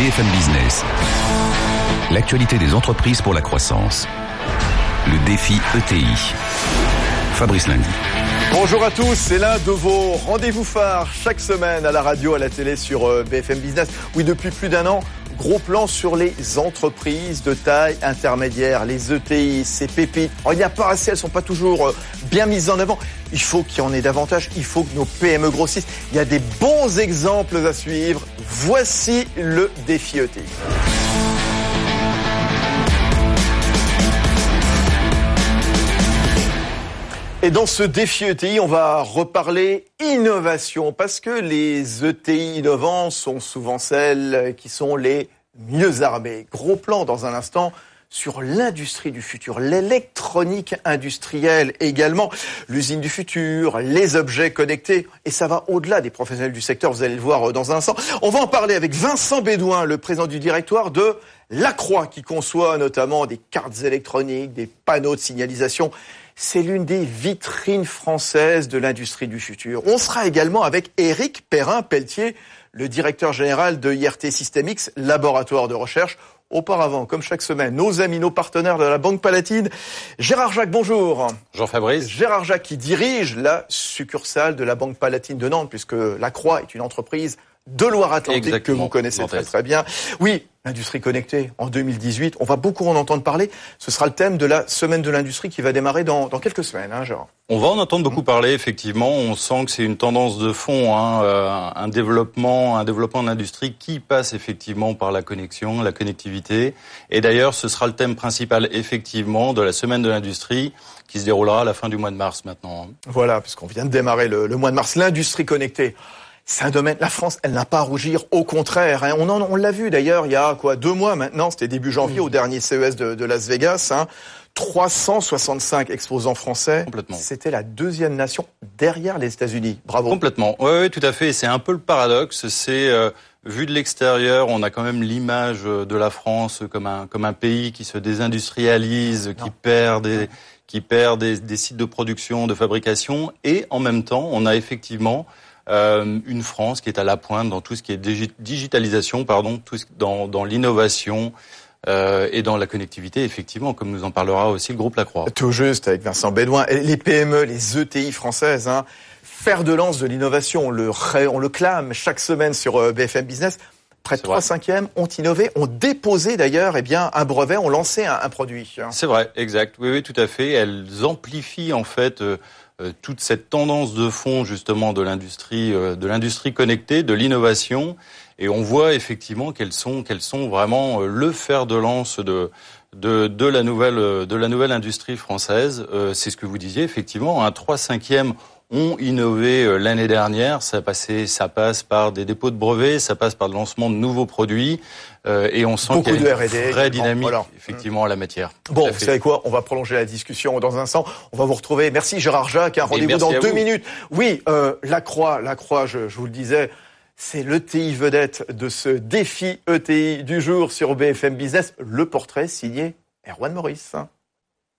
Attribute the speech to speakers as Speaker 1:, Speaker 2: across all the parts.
Speaker 1: BFM Business. L'actualité des entreprises pour la croissance. Le défi ETI. Fabrice Lundi.
Speaker 2: Bonjour à tous, c'est l'un de vos rendez-vous phares chaque semaine à la radio, à la télé sur euh, BFM Business. Oui, depuis plus d'un an, gros plan sur les entreprises de taille intermédiaire, les ETI, ces pépites. il n'y a pas assez, elles sont pas toujours euh, bien mises en avant. Il faut qu'il y en ait davantage, il faut que nos PME grossissent. Il y a des bons exemples à suivre. Voici le défi ETI. Et dans ce défi ETI, on va reparler innovation parce que les ETI innovants sont souvent celles qui sont les mieux armées. Gros plan dans un instant sur l'industrie du futur, l'électronique industrielle également, l'usine du futur, les objets connectés, et ça va au-delà des professionnels du secteur, vous allez le voir dans un instant. On va en parler avec Vincent Bédouin, le président du directoire de Lacroix, qui conçoit notamment des cartes électroniques, des panneaux de signalisation c'est l'une des vitrines françaises de l'industrie du futur. On sera également avec Éric Perrin-Pelletier, le directeur général de IRT Systemix, laboratoire de recherche. Auparavant, comme chaque semaine, nos amis, nos partenaires de la Banque Palatine. Gérard Jacques, bonjour.
Speaker 3: Jean Fabrice.
Speaker 2: Gérard Jacques qui dirige la succursale de la Banque Palatine de Nantes, puisque La Croix est une entreprise de Loire-Atlantique que vous connaissez très très bien. Oui, l'industrie connectée en 2018, on va beaucoup en entendre parler. Ce sera le thème de la semaine de l'industrie qui va démarrer dans, quelques semaines, hein, genre.
Speaker 3: On va en entendre beaucoup parler, effectivement. On sent que c'est une tendance de fond, hein, euh, un développement, un développement de l'industrie qui passe effectivement par la connexion, la connectivité. Et d'ailleurs, ce sera le thème principal, effectivement, de la semaine de l'industrie qui se déroulera à la fin du mois de mars maintenant. Hein.
Speaker 2: Voilà, puisqu'on vient de démarrer le mois de mars, l'industrie connectée c'est un domaine. La France, elle n'a pas à rougir. Au contraire, hein. on, on l'a vu d'ailleurs il y a quoi deux mois maintenant. C'était début janvier mm. au dernier CES de, Las Vegas. Hein, 365 exposants français.
Speaker 3: Complètement.
Speaker 2: C'était la deuxième nation derrière les États-Unis. Bravo.
Speaker 3: Complètement. Oui, oui, tout à fait. C'est un peu le paradoxe. C'est euh, vu de l'extérieur, on a quand même l'image de la France comme un comme un pays qui se désindustrialise, qui perd des qui perd des, des sites de production, de fabrication, et en même temps, on a effectivement euh, une France qui est à la pointe dans tout ce qui est digitalisation, pardon, tout dans, dans l'innovation. Euh, et dans la connectivité, effectivement, comme nous en parlera aussi le groupe Lacroix.
Speaker 2: Tout juste, avec Vincent Bédouin. Les PME, les ETI françaises, hein, fer de lance de l'innovation, on le, on le clame chaque semaine sur euh, BFM Business. Près de 3 cinquièmes ont innové, ont déposé d'ailleurs eh bien, un brevet, ont lancé un, un produit.
Speaker 3: C'est vrai, exact. Oui, oui, tout à fait. Elles amplifient en fait euh, toute cette tendance de fond justement de l'industrie euh, de l'industrie connectée, de l'innovation, et on voit effectivement qu'elles sont qu'elles sont vraiment euh, le fer de lance de de, de la nouvelle de la nouvelle industrie française. C'est ce que vous disiez effectivement. Un 3 cinquièmes ont innové l'année dernière. Ça, passé, ça passe par des dépôts de brevets, ça passe par le lancement de nouveaux produits. Euh, et on sent qu'il y a une vraie dynamique effectivement à la matière.
Speaker 2: Bon, vous savez quoi On va prolonger la discussion dans un instant. On va vous retrouver. Merci Gérard Jacques. Un rendez-vous dans deux minutes. Oui, euh, la Croix, la Croix, je, je vous le disais. C'est l'ETI vedette de ce défi ETI du jour sur BFM Business. Le portrait signé Erwan Maurice.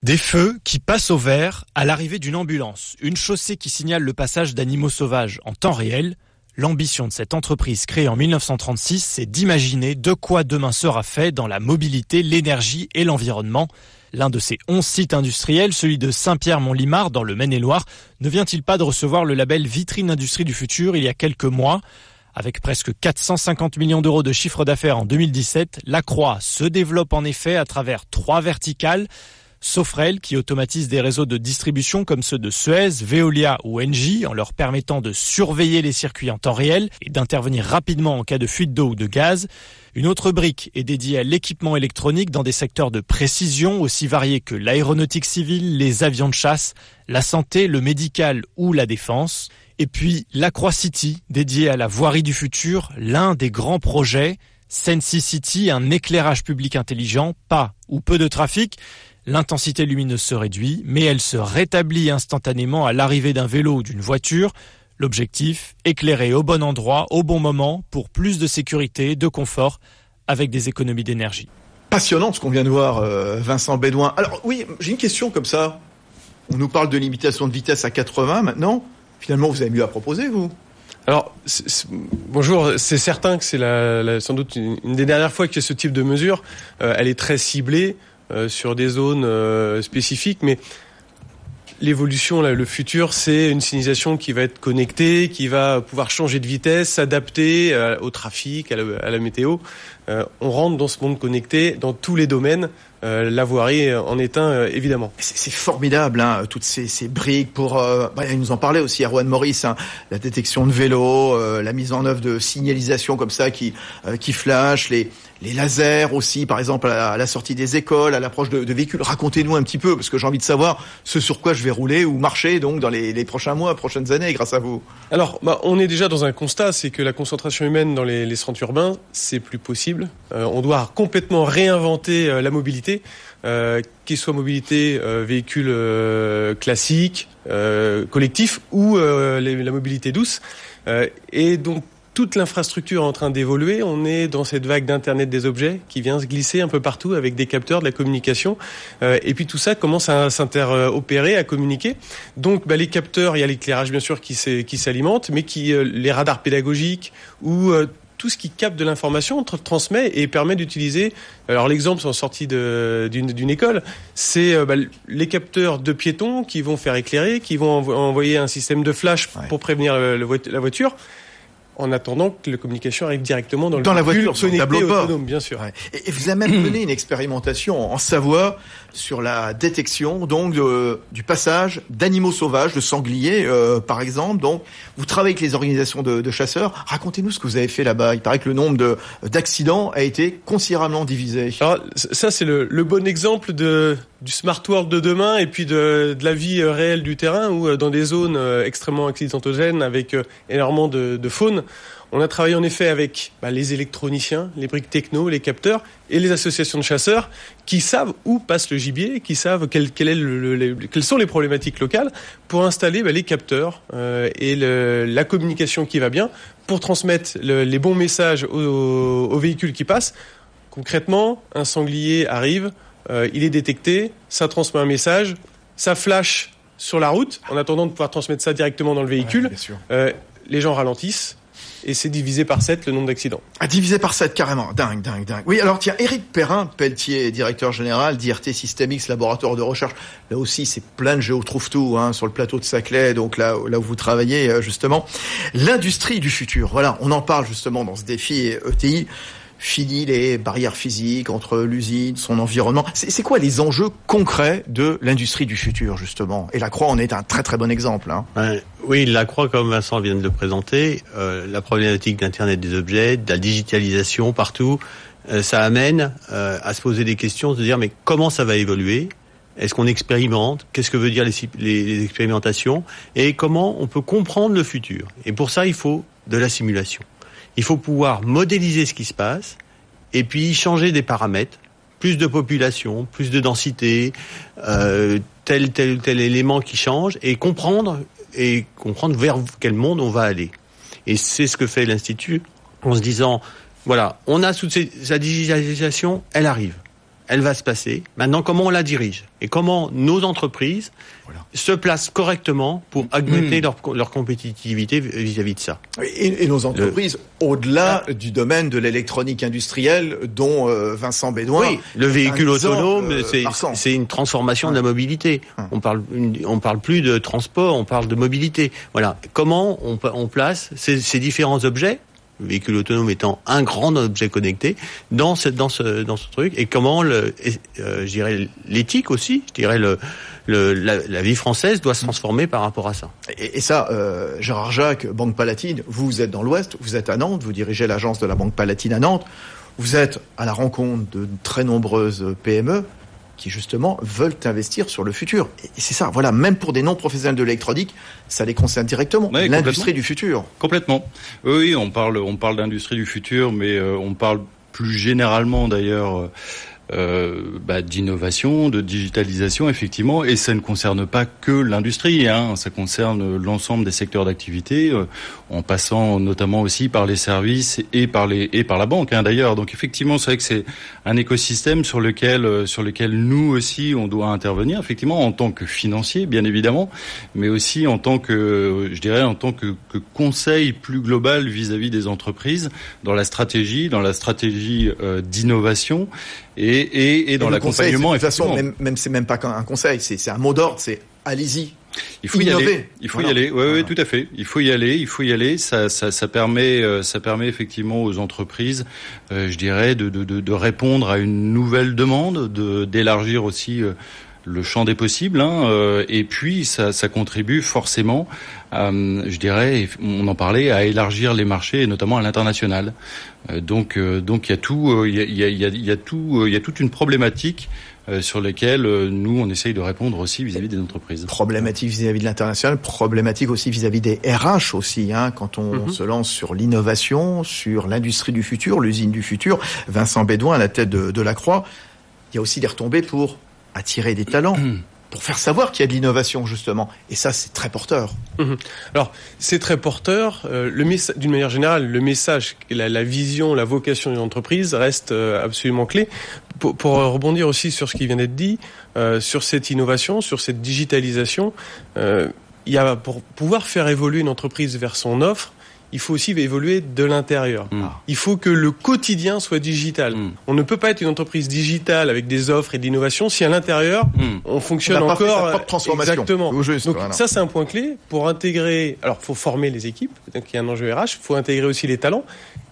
Speaker 4: Des feux qui passent au vert à l'arrivée d'une ambulance, une chaussée qui signale le passage d'animaux sauvages en temps réel, L'ambition de cette entreprise créée en 1936, c'est d'imaginer de quoi demain sera fait dans la mobilité, l'énergie et l'environnement. L'un de ces 11 sites industriels, celui de Saint-Pierre-Mont-Limard dans le Maine-et-Loire, ne vient-il pas de recevoir le label Vitrine Industrie du Futur il y a quelques mois? Avec presque 450 millions d'euros de chiffre d'affaires en 2017, la Croix se développe en effet à travers trois verticales. Sofrel qui automatise des réseaux de distribution comme ceux de Suez, Veolia ou Engie en leur permettant de surveiller les circuits en temps réel et d'intervenir rapidement en cas de fuite d'eau ou de gaz. Une autre brique est dédiée à l'équipement électronique dans des secteurs de précision aussi variés que l'aéronautique civile, les avions de chasse, la santé, le médical ou la défense. Et puis l'Acroix City, dédiée à la voirie du futur, l'un des grands projets. Sensi City, un éclairage public intelligent, pas ou peu de trafic, L'intensité lumineuse se réduit, mais elle se rétablit instantanément à l'arrivée d'un vélo ou d'une voiture. L'objectif, éclairer au bon endroit, au bon moment, pour plus de sécurité, de confort, avec des économies d'énergie.
Speaker 2: Passionnant ce qu'on vient de voir, euh, Vincent Bédouin. Alors oui, j'ai une question comme ça. On nous parle de limitation de vitesse à 80 maintenant. Finalement, vous avez mieux à proposer, vous?
Speaker 5: Alors, bonjour, c'est certain que c'est la, sans doute une, des dernières fois qu'il y a ce type de mesure. Euh, elle est très ciblée sur des zones euh, spécifiques, mais l'évolution, le futur, c'est une signalisation qui va être connectée, qui va pouvoir changer de vitesse, s'adapter au trafic, à la météo. on rentre dans ce monde connecté dans tous les domaines. Euh, la voirie en est un, euh, évidemment.
Speaker 2: C'est formidable, hein, toutes ces, ces, briques pour... Euh, bah, il nous en parlait aussi, Erwan Maurice, hein, la détection de vélos, la mise en œuvre de signalisation comme ça qui, qui flash, les, les lasers aussi, par exemple, à la, sortie des écoles, à l'approche de, véhicules. Racontez-nous un petit peu, parce que j'ai envie de savoir ce sur quoi je vais rouler ou marcher donc dans les, les prochains mois, prochaines années, grâce à vous.
Speaker 5: Alors, bah, on est déjà dans un constat, c'est que la concentration humaine dans les, les centres urbains, c'est plus possible. on doit complètement réinventer la mobilité euh, qu'il soit mobilité euh, véhicule euh, classique, euh, collectif ou la mobilité douce. et donc toute l'infrastructure est en train d'évoluer. On est dans cette vague d'Internet des objets qui vient se glisser un peu partout avec des capteurs, de la communication. et puis tout ça commence à s'interopérer, à communiquer. Donc bah, les capteurs, il y a l'éclairage bien sûr qui s'alimente, mais qui les radars pédagogiques ou tout ce qui capte de l'information transmet et permet d'utiliser. Alors l'exemple sont sortis d'une école, c'est euh, bah, les capteurs de piétons qui vont faire éclairer, qui vont envoyer un système de flash pour prévenir la voiture en attendant que la communication arrive directement dans,
Speaker 2: dans
Speaker 5: le
Speaker 2: la voiture,
Speaker 5: sur tableau
Speaker 2: autonome,
Speaker 5: bien sûr.
Speaker 2: Et, vous avez même mené une expérimentation en Savoie sur la détection donc du passage d'animaux sauvages, de sangliers euh, par exemple. Donc vous travaillez avec les organisations de, de chasseurs. Racontez-nous ce que vous avez fait là-bas. Il paraît que le nombre d'accidents a été considérablement divisé.
Speaker 5: Alors ça c'est le, le, bon exemple de du smart world de demain et puis de, de la vie euh, réelle du terrain où euh, dans des zones extrêmement accidentogènes avec énormément de, de faune on a travaillé en effet avec bah, les électroniciens, les briques techno, les capteurs et les associations de chasseurs qui savent où passe le gibier, qui savent quelles sont les problématiques locales pour installer bah, les capteurs euh, et la communication qui va bien pour transmettre les bons messages aux, véhicules qui passent. Concrètement, un sanglier arrive, euh, il est détecté, ça transmet un message, ça flash sur la route en attendant de pouvoir transmettre ça directement dans le véhicule. Euh, les gens ralentissent, et c'est divisé par 7 le nombre d'accidents.
Speaker 2: Ah, divisé par 7 carrément, dingue, dingue, dingue. Oui, alors tiens, Éric Perrin, Pelletier, directeur général d'IRT Systemix, laboratoire de recherche. Là aussi, c'est plein de géo trouve tout hein, sur le plateau de Saclay, donc là, là où vous travaillez euh, justement. L'industrie du futur, voilà, on en parle justement dans ce défi ETI fini les barrières physiques entre l'usine, son environnement. C'est quoi les enjeux concrets de l'industrie du futur, justement? Et la Croix en est un très très bon exemple. Hein.
Speaker 6: oui, la Croix, comme Vincent vient de le présenter, euh, la problématique d'Internet des objets, de la digitalisation partout, euh, ça amène euh, à se poser des questions, de dire mais comment ça va évoluer? Est-ce qu'on expérimente? Qu'est-ce que veut dire les, expérimentations? Et comment on peut comprendre le futur? Et pour ça, il faut de la simulation. Il faut pouvoir modéliser ce qui se passe et puis changer des paramètres, plus de population, plus de densité, euh, tel tel tel élément qui change et comprendre et comprendre vers quel monde on va aller. Et c'est ce que fait l'institut en se disant voilà, on a toute sa digitalisation, elle arrive elle va se passer. Maintenant, comment on la dirige et comment nos entreprises se placent correctement pour augmenter leur, leur, compétitivité vis-à-vis de ça.
Speaker 2: Et, nos entreprises, au-delà ah. du domaine de l'électronique industrielle, dont euh, Vincent Bédouin.
Speaker 6: Oui, le véhicule autonome, euh, c'est une transformation de la mobilité. Hum. On parle, on parle plus de transport, on parle de mobilité. Voilà. Comment on, on place ces, ces différents objets véhicule autonome étant un grand objet connecté dans ce, dans ce, dans ce truc et comment le, euh, je dirais l'éthique aussi, je dirais le, la, vie française doit se transformer par rapport à ça.
Speaker 2: Et, ça, euh, Gérard Jacques, Banque Palatine, vous êtes dans l'Ouest, vous êtes à Nantes, vous dirigez l'agence de la Banque Palatine à Nantes, vous êtes à la rencontre de très nombreuses PME qui justement veulent investir sur le futur. Et c'est ça, voilà, même pour des non-professionnels de l'électronique, ça les concerne directement. L'industrie du futur.
Speaker 3: Complètement. Oui, on parle, on parle d'industrie du futur, mais euh, on parle plus généralement d'ailleurs. Euh, bah, d'innovation, de digitalisation, effectivement, et ça ne concerne pas que l'industrie, hein, ça concerne l'ensemble des secteurs d'activité, euh, en passant notamment aussi par les services et par la banque, hein, d'ailleurs. Donc effectivement, c'est vrai que c'est un écosystème sur lequel euh, sur lequel nous aussi on doit intervenir, effectivement, en tant que financier, bien évidemment, mais aussi en tant que, je dirais, en tant que, conseil plus global vis-à-vis des entreprises dans la stratégie, dans la stratégie d'innovation et, et dans l'accompagnement.
Speaker 2: De toute façon, même, même c'est même pas un conseil, c'est un mot d'ordre, c'est allez-y.
Speaker 3: Il faut
Speaker 2: Innover.
Speaker 3: y aller. Il faut
Speaker 2: Voilà.
Speaker 3: y aller. Oui,
Speaker 2: Voilà.
Speaker 3: oui, tout à fait. Il faut y aller. Il faut y aller. Ça, ça, ça permet, euh, ça permet effectivement aux entreprises, euh, je dirais, de, de, de, de répondre à une nouvelle demande, de d'élargir aussi. euh, le champ des possibles, hein, euh, et puis ça, ça contribue forcément, euh, je dirais, on en parlait, à élargir les marchés, et notamment à l'international. Euh, donc, euh, donc il y a tout, euh, il y a, il y a, il y a, il y a tout, euh, il y a toute une problématique euh, sur laquelle euh, nous on essaye de répondre aussi vis-à-vis des entreprises.
Speaker 2: Problématique vis-à-vis de l'international, problématique aussi vis-à-vis des RH aussi, hein, quand on
Speaker 5: Mhm.
Speaker 2: se lance sur l'innovation, sur l'industrie du futur, l'usine du futur. Vincent Bédouin à la tête de, de la Croix. Il y a aussi des retombées pour attirer des talents, pour faire savoir qu'il y a de l'innovation justement. Et ça, c'est très porteur.
Speaker 5: Alors, c'est très porteur. Euh, d'une manière générale, le message, la, vision, la vocation d'une entreprise reste euh, absolument clé. Pour, pour rebondir aussi sur ce qui vient d'être dit, euh, sur cette innovation, sur cette digitalisation, euh, il y a pour pouvoir faire évoluer une entreprise vers son offre, il faut aussi évoluer de l'intérieur.
Speaker 3: Mm.
Speaker 5: Il faut que le quotidien soit digital.
Speaker 3: Mm.
Speaker 5: On ne peut pas être une entreprise digitale avec des offres et de l'innovation si à l'intérieur
Speaker 3: Hmm.
Speaker 5: on fonctionne
Speaker 2: On n'a pas fait
Speaker 5: encore
Speaker 2: sa propre transformation.
Speaker 5: exactement.
Speaker 2: Juste,
Speaker 5: Donc
Speaker 2: voilà.
Speaker 5: ça c'est un point clé pour intégrer. Alors faut former les équipes, donc il y a un enjeu RH. Faut intégrer aussi les talents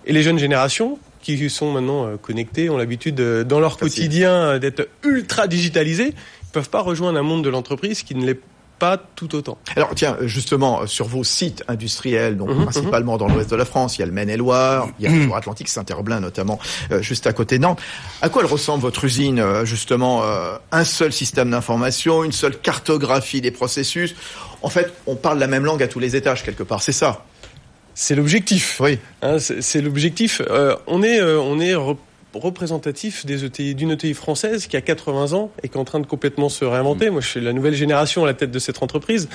Speaker 5: et les jeunes générations qui sont maintenant euh, connectées, ont l'habitude euh, dans leur
Speaker 2: Facile.
Speaker 5: quotidien euh, d'être ultra digitalisés. Ils peuvent pas rejoindre un monde de l'entreprise qui ne l'est pas tout autant.
Speaker 2: Alors tiens, justement, sur vos sites industriels, donc
Speaker 5: Mhm,
Speaker 2: principalement dans l'ouest de la France, il y a le Maine-et-Loire, il y a le Loire-Atlantique, Saint-Herblain notamment, euh, juste à côté de Nantes. À quoi elle ressemble votre usine euh, Justement, euh, un seul système d'information, une seule cartographie des processus? En fait, on parle la même langue à tous les étages quelque part. C'est ça?
Speaker 5: C'est l'objectif.
Speaker 2: Oui.
Speaker 5: Hein, c'est l'objectif. On est, on est représentatif des ETI, d'une ETI française qui a 80 ans et qui est en train de complètement se réinventer. Moi, je suis la nouvelle génération à la tête de cette entreprise.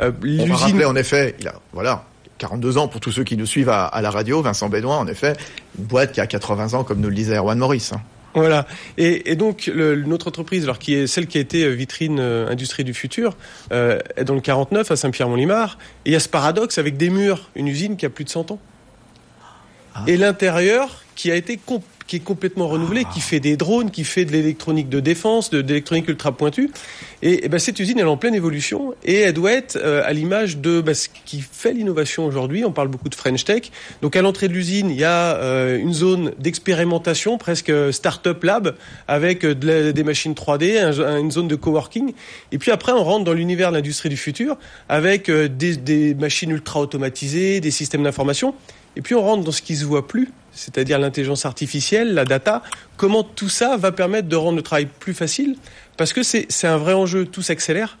Speaker 5: Euh,
Speaker 2: On va rappeler en effet, il a voilà. 42 ans pour tous ceux qui nous suivent à, à la radio, Vincent Bédouin, en effet, une boîte qui a 80 ans, comme nous le disait Erwan Maurice. hein.
Speaker 5: Voilà. Et, et donc le, notre entreprise, alors qui est celle qui a été euh, vitrine euh, industrie du futur, euh, est dans le 49 à Saint-Pierre-Mont-Limard. Et il y a ce paradoxe avec des murs, une usine qui a plus de 100 ans.
Speaker 2: Ah.
Speaker 5: Et l'intérieur qui a été com- qui est complètement renouvelé, qui fait des drones, qui fait de l'électronique de défense, de, l'électronique ultra pointue. Et, et ben, cette usine, elle est en pleine évolution et elle doit être euh, à l'image de ben, ce qui fait l'innovation aujourd'hui. On parle beaucoup de French Tech. Donc à l'entrée de l'usine, il y a euh, une zone d'expérimentation, presque start-up lab, avec euh, des machines 3D, un- une zone de coworking. Et puis après, on rentre dans l'univers de l'industrie du futur avec euh, des, des machines ultra automatisées, des systèmes d'information. Et puis on rentre dans ce qui se voit plus, c'est-à-dire l'intelligence artificielle, la data. Comment tout ça va permettre de rendre le travail plus facile? Parce que c'est un vrai enjeu, tout s'accélère.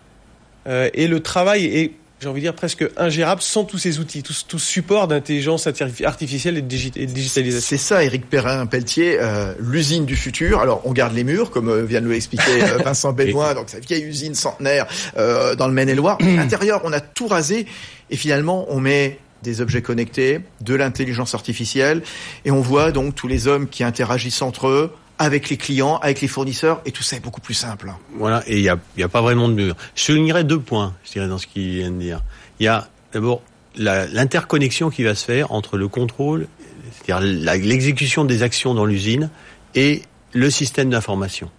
Speaker 5: Euh, et le travail est, j'ai envie de dire, presque ingérable sans tous ces outils, tout, tout support d'intelligence arti- artificielle et de, digi- et de digitalisation.
Speaker 2: C'est ça, Éric Perrin-Pelletier, euh, l'usine du futur. Alors, on garde les murs, comme euh, vient de l'expliquer Vincent Bédouin, donc cette vieille usine centenaire dans le Maine-et-Loire. À l'intérieur, on a tout rasé et finalement, on met des objets connectés, de l'intelligence artificielle, et on voit donc tous les hommes qui interagissent entre eux, avec les clients, avec les fournisseurs, et tout ça est beaucoup plus simple.
Speaker 6: Voilà, et il n'y a, a pas vraiment de mur. Je soulignerai deux points, je dirais, dans ce qu'il vient de dire. Il y a d'abord l'interconnexion qui va se faire entre le contrôle, c'est-à-dire l'exécution des actions dans l'usine, et le système d'information.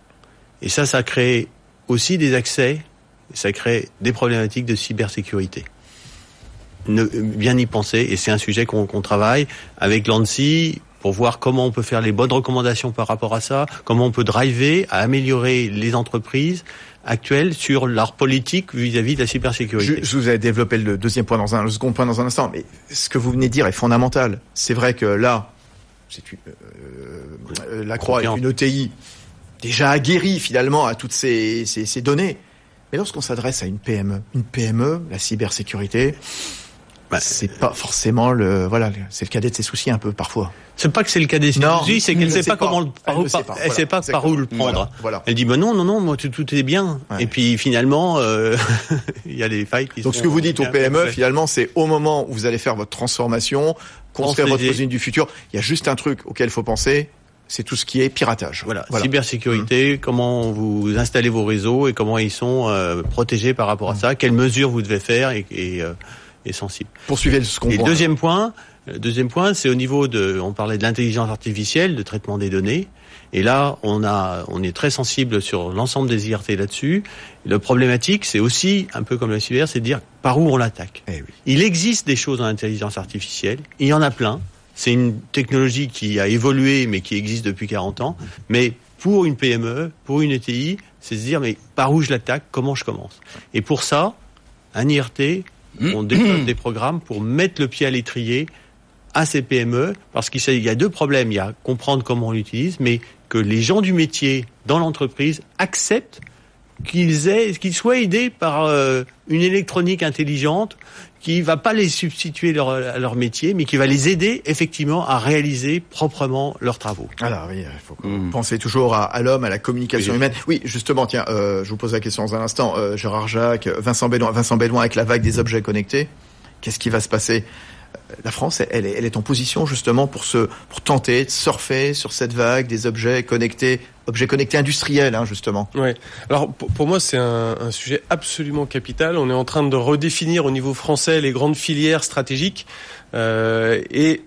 Speaker 6: Et ça, ça crée aussi des accès, ça crée des problématiques de cybersécurité. Ne- bien y penser, et c'est un sujet qu'on travaille avec l'ANSI pour voir comment on peut faire les bonnes recommandations par rapport à ça, comment on peut driver à améliorer les entreprises actuelles sur leur politique vis-à-vis de la cybersécurité.
Speaker 2: je vous ai développé le deuxième point dans un, le second point dans un instant, mais ce que vous venez de dire est fondamental. C'est vrai que là, c'est euh, euh, la Croix est une ETI déjà aguerrie finalement à toutes ces, ces, ces données. Mais lorsqu'on s'adresse à une PME, une PME, la cybersécurité, bah, c'est pas forcément le voilà, c'est le cadet de ses soucis un peu parfois.
Speaker 6: C'est pas que c'est le cadet de ses soucis, c'est qu'elle sait pas, comment le, par, elle, sait pas, elle sait pas par où le prendre. Voilà, Elle dit bah non non non, moi tout, tout est bien. Et puis finalement euh, il y a des failles qui
Speaker 2: Donc ce que vous dites au PME finalement c'est au moment où vous allez faire votre transformation, construire votre usine du futur, il y a juste un truc auquel il faut penser, c'est tout ce qui est piratage.
Speaker 6: Voilà, cybersécurité, mmh. comment vous installez vos réseaux et comment ils sont euh, protégés par rapport à mmh. ça, quelles mesures vous devez faire et, et, euh, et sensibles.
Speaker 2: Poursuivez ce qu'on voit.
Speaker 6: Deuxième point, deuxième point, c'est au niveau de, on parlait de l'intelligence artificielle, de traitement des données. Et là, on a, on est très sensible sur l'ensemble des IRT là-dessus. Le problématique, c'est aussi un peu comme la cyber, c'est de dire par où on l'attaque. Eh oui. Il existe des choses en intelligence artificielle, il y en a plein. C'est une technologie qui a évolué, mais qui existe depuis 40 ans. Mais pour une PME, pour une ETI, c'est se dire, mais par où je l'attaque, comment je commence? Et pour ça, un IRT, on développe des programmes pour mettre le pied à l'étrier à ces PME, parce qu'il y a deux problèmes. Il y a comprendre comment on l'utilise, mais que les gens du métier dans l'entreprise acceptent qu'ils qu'ils soient aidés par euh, une électronique intelligente qui va pas les substituer leur, à leur métier, mais qui va les aider effectivement à réaliser proprement leurs travaux.
Speaker 2: Alors oui, il faut mm. penser toujours à, à l'homme, à la communication humaine. Oui, justement, tiens, euh, je vous pose la question dans un instant. Euh, Gérard Jacques, Vincent Bédouin, Vincent Bédouin avec la vague des objets connectés. Qu'est-ce qui va se passer la France, elle est, elle est, en position justement pour se, pour tenter de surfer sur cette vague des objets connectés, objets connectés industriels, hein, justement.
Speaker 5: Alors pour, moi, c'est un, un, sujet absolument capital. On est en train de redéfinir au niveau français les grandes filières stratégiques euh, et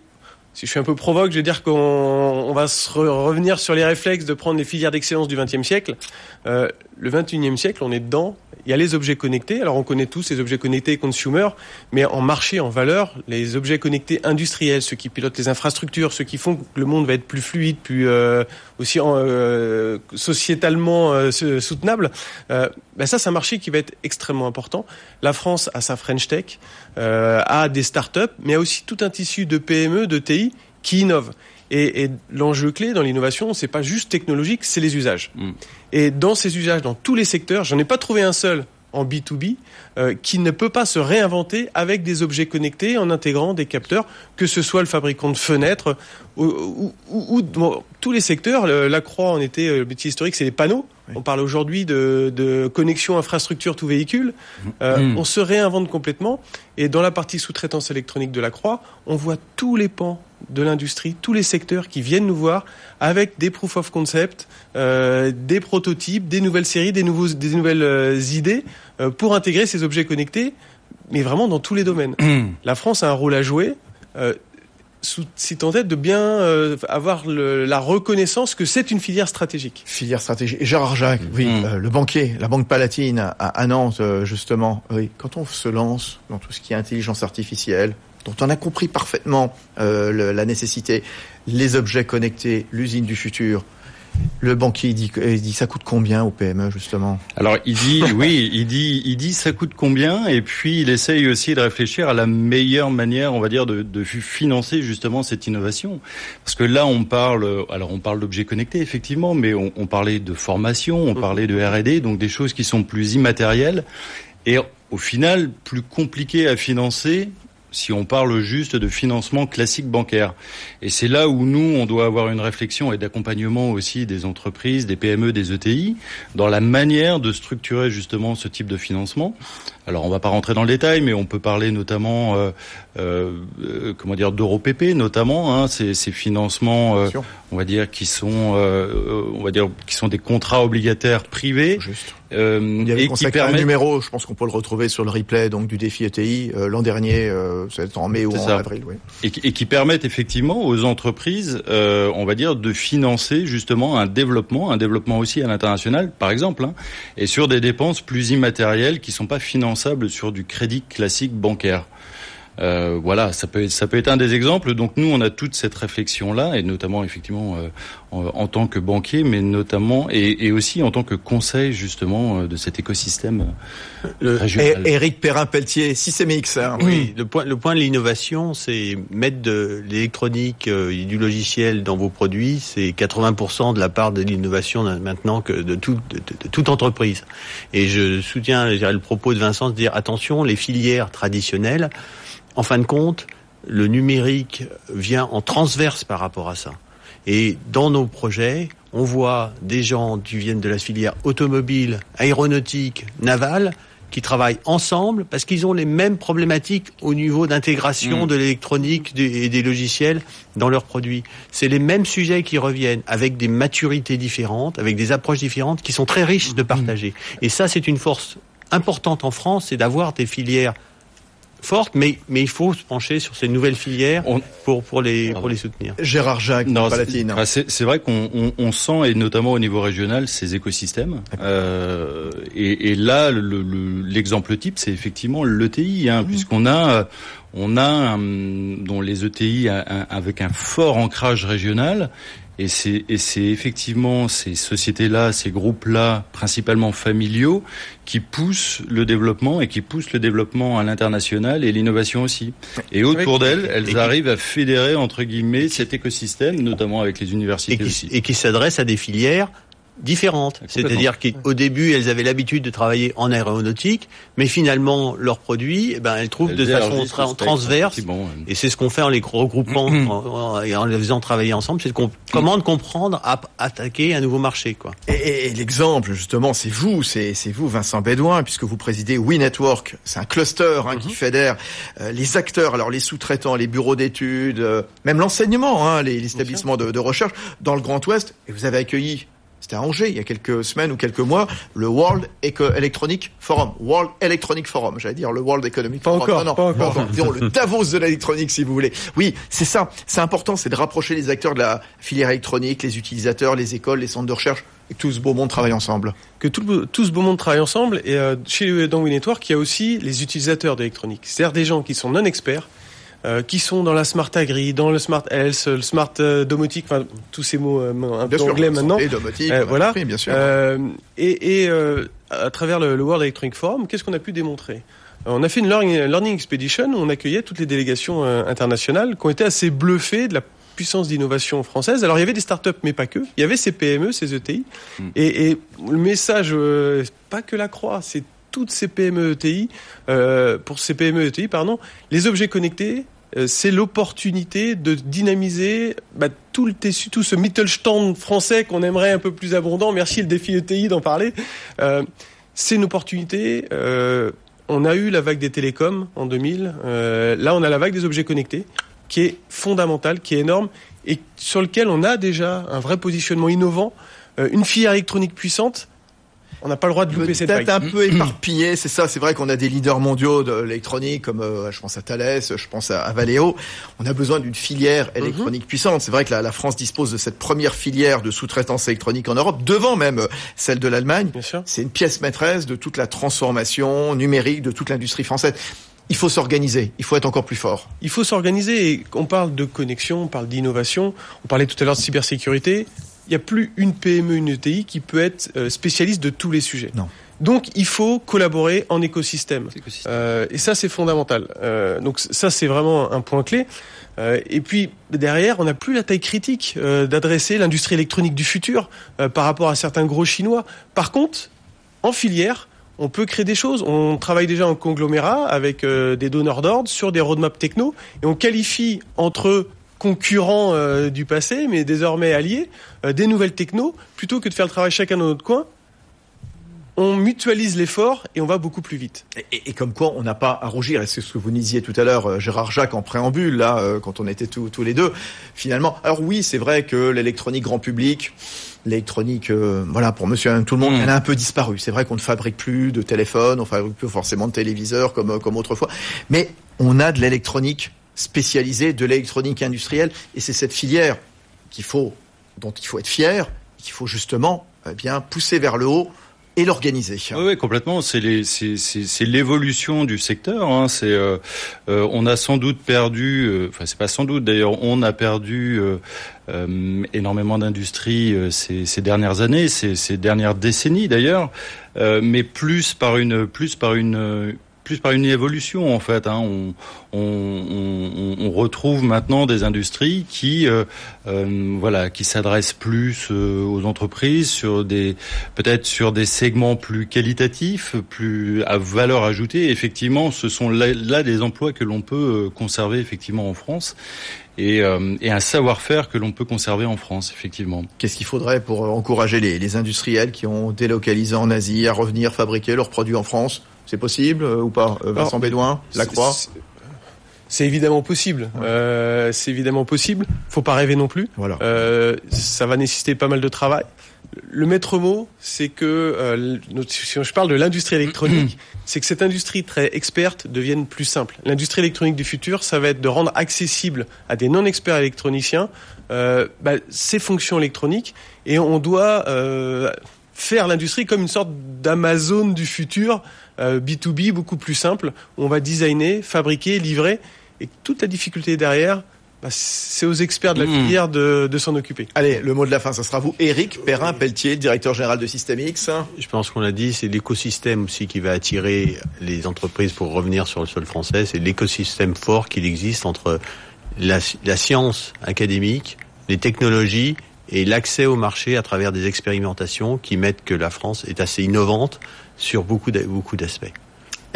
Speaker 5: si je suis un peu provoque, je vais dire qu'on va se revenir sur les réflexes de prendre les filières d'excellence du XXe siècle. Euh, le XXIe siècle, on est dedans. Il y a les objets connectés. Alors on connaît tous ces objets connectés consumer, mais en marché, en valeur, les objets connectés industriels, ceux qui pilotent les infrastructures, ceux qui font que le monde va être plus fluide, plus euh, aussi euh, sociétalement euh, soutenable. Euh, ben ça, c'est un marché qui va être extrêmement important. La France a sa French Tech, euh, a des startups, mais a aussi tout un tissu de PME, de TI qui innovent. Et, et l'enjeu clé dans l'innovation, c'est pas juste technologique, c'est les usages. Mm. Et dans ces usages, dans tous les secteurs, j'en ai pas trouvé un seul en B2B euh, qui ne peut pas se réinventer avec des objets connectés en intégrant des capteurs, que ce soit le fabricant de fenêtres ou, ou, tous les secteurs. la croix en était, euh, le métier historique, c'est les panneaux. On parle aujourd'hui de, de, connexion infrastructure tout véhicule. Euh, mmh. On se réinvente complètement. Et dans la partie sous-traitance électronique de la croix, on voit tous les pans de l'industrie, tous les secteurs qui viennent nous voir avec des proof of concept, euh, des prototypes, des nouvelles séries, des, nouveaux, des nouvelles euh, idées euh, pour intégrer ces objets connectés, mais vraiment dans tous les domaines. Mm. La France a un rôle à jouer. Euh, si tant est de bien euh, avoir le, la reconnaissance que c'est une filière stratégique.
Speaker 2: Filière stratégique. Et Gérard Jacques, oui, mm. euh, le banquier, la Banque Palatine à, à Nantes, justement. Oui, quand on se lance dans tout ce qui est intelligence artificielle, dont on a compris parfaitement euh, la nécessité, les objets connectés, l'usine du futur. Le banquier il dit, dit ça coûte combien au PME justement?
Speaker 3: Alors il dit oui, il dit il dit ça coûte combien? Et puis il essaye aussi de réfléchir à la meilleure manière, on va dire, de, de financer justement cette innovation. Parce que là on parle, alors on parle d'objets connectés effectivement, mais on, on parlait de formation, on parlait de R&D, donc des choses qui sont plus immatérielles et au final plus compliquées à financer si on parle juste de financement classique bancaire. Et c'est là où nous, on doit avoir une réflexion et d'accompagnement aussi des entreprises, des PME, des ETI, dans la manière de structurer justement ce type de financement. Alors on va pas rentrer dans le détail, mais on peut parler notamment, euh, euh, euh comment dire, d'EuroPP notamment, hein, ces, ces, financements, euh, on va dire, qui sont, euh, on va dire, qui sont des contrats obligataires privés.
Speaker 2: Juste. Il y avait et qui un numéro, je pense qu'on peut le retrouver sur le replay donc du défi ETI l'an dernier, c'est en mai ou en avril, oui.
Speaker 3: Et, et, qui permettent effectivement aux entreprises, on va dire, de financer justement un développement, un développement aussi à l'international, par exemple, hein, et sur des dépenses plus immatérielles qui sont pas financées sur du crédit classique bancaire. Euh, voilà, ça peut être, ça peut être un des exemples. Donc nous, on a toute cette réflexion là, et notamment effectivement euh, en, tant que banquier, mais notamment et, aussi en tant que conseil justement euh, de cet écosystème
Speaker 2: le, régional. Éric Perrin-Pelletier, Systemix. Hein.
Speaker 6: Oui, le point, le point de l'innovation, c'est mettre de l'électronique et du logiciel dans vos produits. C'est 80% de la part de l'innovation maintenant que de, tout, de, de, toute entreprise. Et je soutiens le propos de Vincent de dire attention, les filières traditionnelles en fin de compte, le numérique vient en transverse par rapport à ça. Et dans nos projets, on voit des gens qui viennent de la filière automobile, aéronautique, navale, qui travaillent ensemble parce qu'ils ont les mêmes problématiques au niveau d'intégration
Speaker 3: Mm.
Speaker 6: de l'électronique et des logiciels dans leurs produits. C'est les mêmes sujets qui reviennent avec des maturités différentes, avec des approches différentes qui sont très riches de partager. Et ça, c'est une force importante en France, c'est d'avoir des filières fortes, mais, mais il faut se pencher sur ces nouvelles filières
Speaker 3: On-
Speaker 6: pour, pour, les, pour les soutenir.
Speaker 2: Gérard Jacques,
Speaker 3: Non, c'est-
Speaker 2: Palatine.
Speaker 3: enfin, c'est vrai qu'on on, on sent, et notamment au niveau régional, ces écosystèmes. Euh, et, et là, le- le- l'exemple type, c'est effectivement l'ETI, hein, puisqu'on a, euh, on a un, dont les ETI un- un- avec un fort ancrage régional. Et c'est effectivement ces sociétés-là, ces groupes-là, principalement familiaux, qui poussent le développement et qui poussent le développement à l'international et l'innovation aussi. Et autour d'elles, elles arrivent à fédérer entre guillemets cet écosystème, notamment avec les
Speaker 6: et
Speaker 3: universités
Speaker 6: qui,
Speaker 3: aussi.
Speaker 6: et qui s'adressent à des filières différentes. C'est-à-dire qu'au début, elles avaient l'habitude de travailler en aéronautique, mais finalement, leurs produits, eh ben, elles trouvent
Speaker 3: Elles
Speaker 6: de façon tra- transverse.
Speaker 3: effectivement.
Speaker 6: Et c'est ce qu'on fait en les regroupant en, en- et en les faisant travailler ensemble, c'est qu'on comment de comprendre à attaquer un nouveau marché, quoi.
Speaker 2: Et, et- et l'exemple, justement, c'est vous, c'est vous, Vincent Bédouin, puisque vous présidez We Network. C'est un cluster hein, qui fédère euh, les acteurs, alors les sous-traitants, les bureaux d'études, euh, même l'enseignement, hein, les, les établissements de, de recherche dans le Grand Ouest. Et vous avez accueilli, c'était à Angers, il y a quelques semaines ou quelques mois, le World Electronic Forum. World Electronic Forum, j'allais dire le World Economic
Speaker 5: Pas
Speaker 2: Forum.
Speaker 5: encore,
Speaker 2: non, non,
Speaker 5: pas encore.
Speaker 2: disons le Davos de l'électronique, si vous voulez. Oui, c'est ça. C'est important, c'est de rapprocher les acteurs de la filière électronique, les utilisateurs, les écoles, les centres de recherche, et que tout ce beau monde travaille ensemble.
Speaker 5: que tout, le- tout ce beau monde travaille ensemble. Et euh, chez dans WeNetwork, il y a aussi les utilisateurs d'électronique. C'est-à-dire des gens qui sont non experts, euh, qui sont dans la smart agri, dans le smart health, le smart euh, domotique, enfin tous ces mots euh, un peu
Speaker 2: sûr,
Speaker 5: anglais maintenant.
Speaker 2: santé, domotique,
Speaker 5: Euh, voilà.
Speaker 2: compris, bien sûr.
Speaker 5: Euh, et et euh, à travers le, le World Electronic Forum, qu'est-ce qu'on a pu démontrer? Euh, On a fait une learning, learning expedition où on accueillait toutes les délégations euh, internationales qui ont été assez bluffées de la puissance d'innovation française. Alors il y avait des startups, mais pas que. Il y avait ces PME, ces ETI.
Speaker 3: Mm.
Speaker 5: Et, et le message, euh, pas que la croix, c'est toutes ces PME ETI, euh, pour ces PME ETI, pardon, les objets connectés, c'est l'opportunité de dynamiser bah, tout le tessu, tout ce Mittelstand français qu'on aimerait un peu plus abondant. Merci le défi ETI d'en parler. Euh, c'est une opportunité. euh, on a eu la vague des télécoms en 2000. euh, là, on a la vague des objets connectés, qui est fondamentale, qui est énorme et sur lequel on a déjà un vrai positionnement innovant, euh, une filière électronique puissante. On n'a pas le droit de louper cette.
Speaker 2: Peut-être un peu éparpillé, c'est ça. C'est vrai qu'on a des leaders mondiaux de l'électronique, comme euh, je pense à Thales, je pense à, à Valeo. On a besoin d'une filière
Speaker 5: Mhm.
Speaker 2: électronique puissante. C'est vrai que la, la France dispose de cette première filière de sous-traitance électronique en Europe, devant même euh, celle de l'Allemagne.
Speaker 5: Bien sûr.
Speaker 2: C'est une pièce maîtresse de toute la transformation numérique de toute l'industrie française. Il faut s'organiser, il faut être encore plus fort.
Speaker 5: Il faut s'organiser et on parle de connexion, on parle d'innovation, on parlait tout à l'heure de cybersécurité. Il n'y a plus une PME, une ETI qui peut être euh, spécialiste de tous les sujets.
Speaker 2: Non.
Speaker 5: Donc il faut collaborer en écosystème.
Speaker 3: Écosystème.
Speaker 5: Euh, et ça c'est fondamental. Euh, donc ça c'est vraiment un point clé. Euh, et puis derrière, on n'a plus la taille critique euh, d'adresser l'industrie électronique du futur euh, par rapport à certains gros chinois. Par contre, en filière, on peut créer des choses. On travaille déjà en conglomérat avec euh, des donneurs d'ordre sur des roadmaps techno et on qualifie entre concurrents euh, du passé, mais désormais alliés, euh, des nouvelles techno, plutôt que de faire le travail chacun dans notre coin. On mutualise l'effort et on va beaucoup plus vite.
Speaker 2: Et, et comme quoi, on n'a pas à rougir. Et c'est ce que vous disiez tout à l'heure, euh, Gérard Jacques, en préambule, là, euh, quand on était tous tous les deux. Finalement, alors oui, c'est vrai que l'électronique grand public, l'électronique, euh, voilà, pour monsieur et tout le monde,
Speaker 3: Mm.
Speaker 2: elle a un peu disparu. C'est vrai qu'on ne fabrique plus de téléphones, on fabrique plus forcément de téléviseurs comme, comme autrefois. Mais on a de l'électronique spécialisée, de l'électronique industrielle. Et c'est cette filière qu'il faut, dont il faut être fier, qu'il faut justement eh bien pousser vers le haut et l'organiser.
Speaker 3: Oui, complètement. C'est l'évolution du secteur. Hein. C'est, euh, euh, on a sans doute perdu, euh, enfin c'est pas sans doute d'ailleurs, on a perdu euh, énormément d'industries ces, dernières années, ces, ces dernières décennies d'ailleurs, mais plus par une, plus par une plus par une évolution en fait. Hein. On, on, on, retrouve maintenant des industries qui, euh, euh, voilà, qui s'adressent plus euh, aux entreprises sur des, peut-être sur des segments plus qualitatifs, plus à valeur ajoutée. effectivement, ce sont là, des emplois que l'on peut conserver effectivement en France. Et, et, un savoir-faire que l'on peut conserver en France, effectivement.
Speaker 2: Qu'est-ce qu'il faudrait pour encourager les, les, industriels qui ont délocalisé en Asie à revenir fabriquer leurs produits en France? C'est possible ou pas Vincent Bédouin, La Croix
Speaker 5: c'est évidemment possible. Euh, c'est évidemment possible. Faut pas rêver non plus. Voilà. Euh, ça va nécessiter pas mal de travail. Le maître mot, c'est que euh, si je parle de l'industrie électronique, c'est que cette industrie très experte devienne plus simple. L'industrie électronique du futur, ça va être de rendre accessible à des non-experts électroniciens euh, bah, ces fonctions électroniques, et on doit euh, faire l'industrie comme une sorte d'Amazon du futur, B2B, beaucoup plus simple. Où on va designer, fabriquer, livrer et toute la difficulté derrière, bah, c'est aux experts de la hmm. filière de, s'en occuper.
Speaker 2: Allez, le mot de la fin, ça sera vous. Éric Perrin-Pelletier, directeur général de Systemix.
Speaker 6: Je pense qu'on l'a dit, c'est l'écosystème aussi qui va attirer les entreprises pour revenir sur le sol français. C'est l'écosystème fort qu'il existe entre la, la science académique, les technologies et l'accès au marché à travers des expérimentations qui mettent que la France est assez innovante sur beaucoup d'aspects.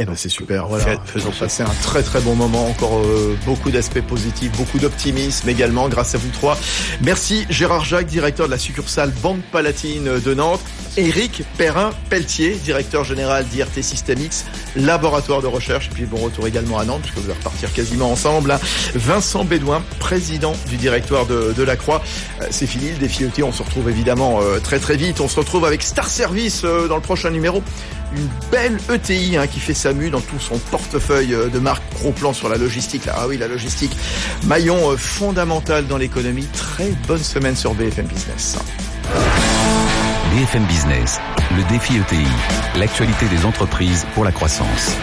Speaker 2: Eh ben c'est super. Voilà. Faisons passer un très très bon moment. Encore euh, beaucoup d'aspects positifs, beaucoup d'optimisme également grâce à vous trois. Merci Gérard Jacques, directeur de la succursale Banque Palatine de Nantes. Éric Perrin-Pelletier, directeur général d'IRT Systemix, laboratoire de recherche. Et puis bon retour également à Nantes, puisque vous allez repartir quasiment ensemble. Vincent Bédouin, président du directoire de, de la Croix. Euh, c'est fini, le défi ET. On se retrouve évidemment euh, très très vite. On se retrouve avec Star Service dans le prochain numéro une belle ETI hein, qui fait sa mue dans tout son portefeuille euh, de marque. Gros plan sur la logistique. Ah oui, la logistique. Maillon euh, fondamental dans l'économie. Très bonne semaine sur BFM Business.
Speaker 1: BFM Business, le défi ETI, l'actualité des entreprises pour la croissance.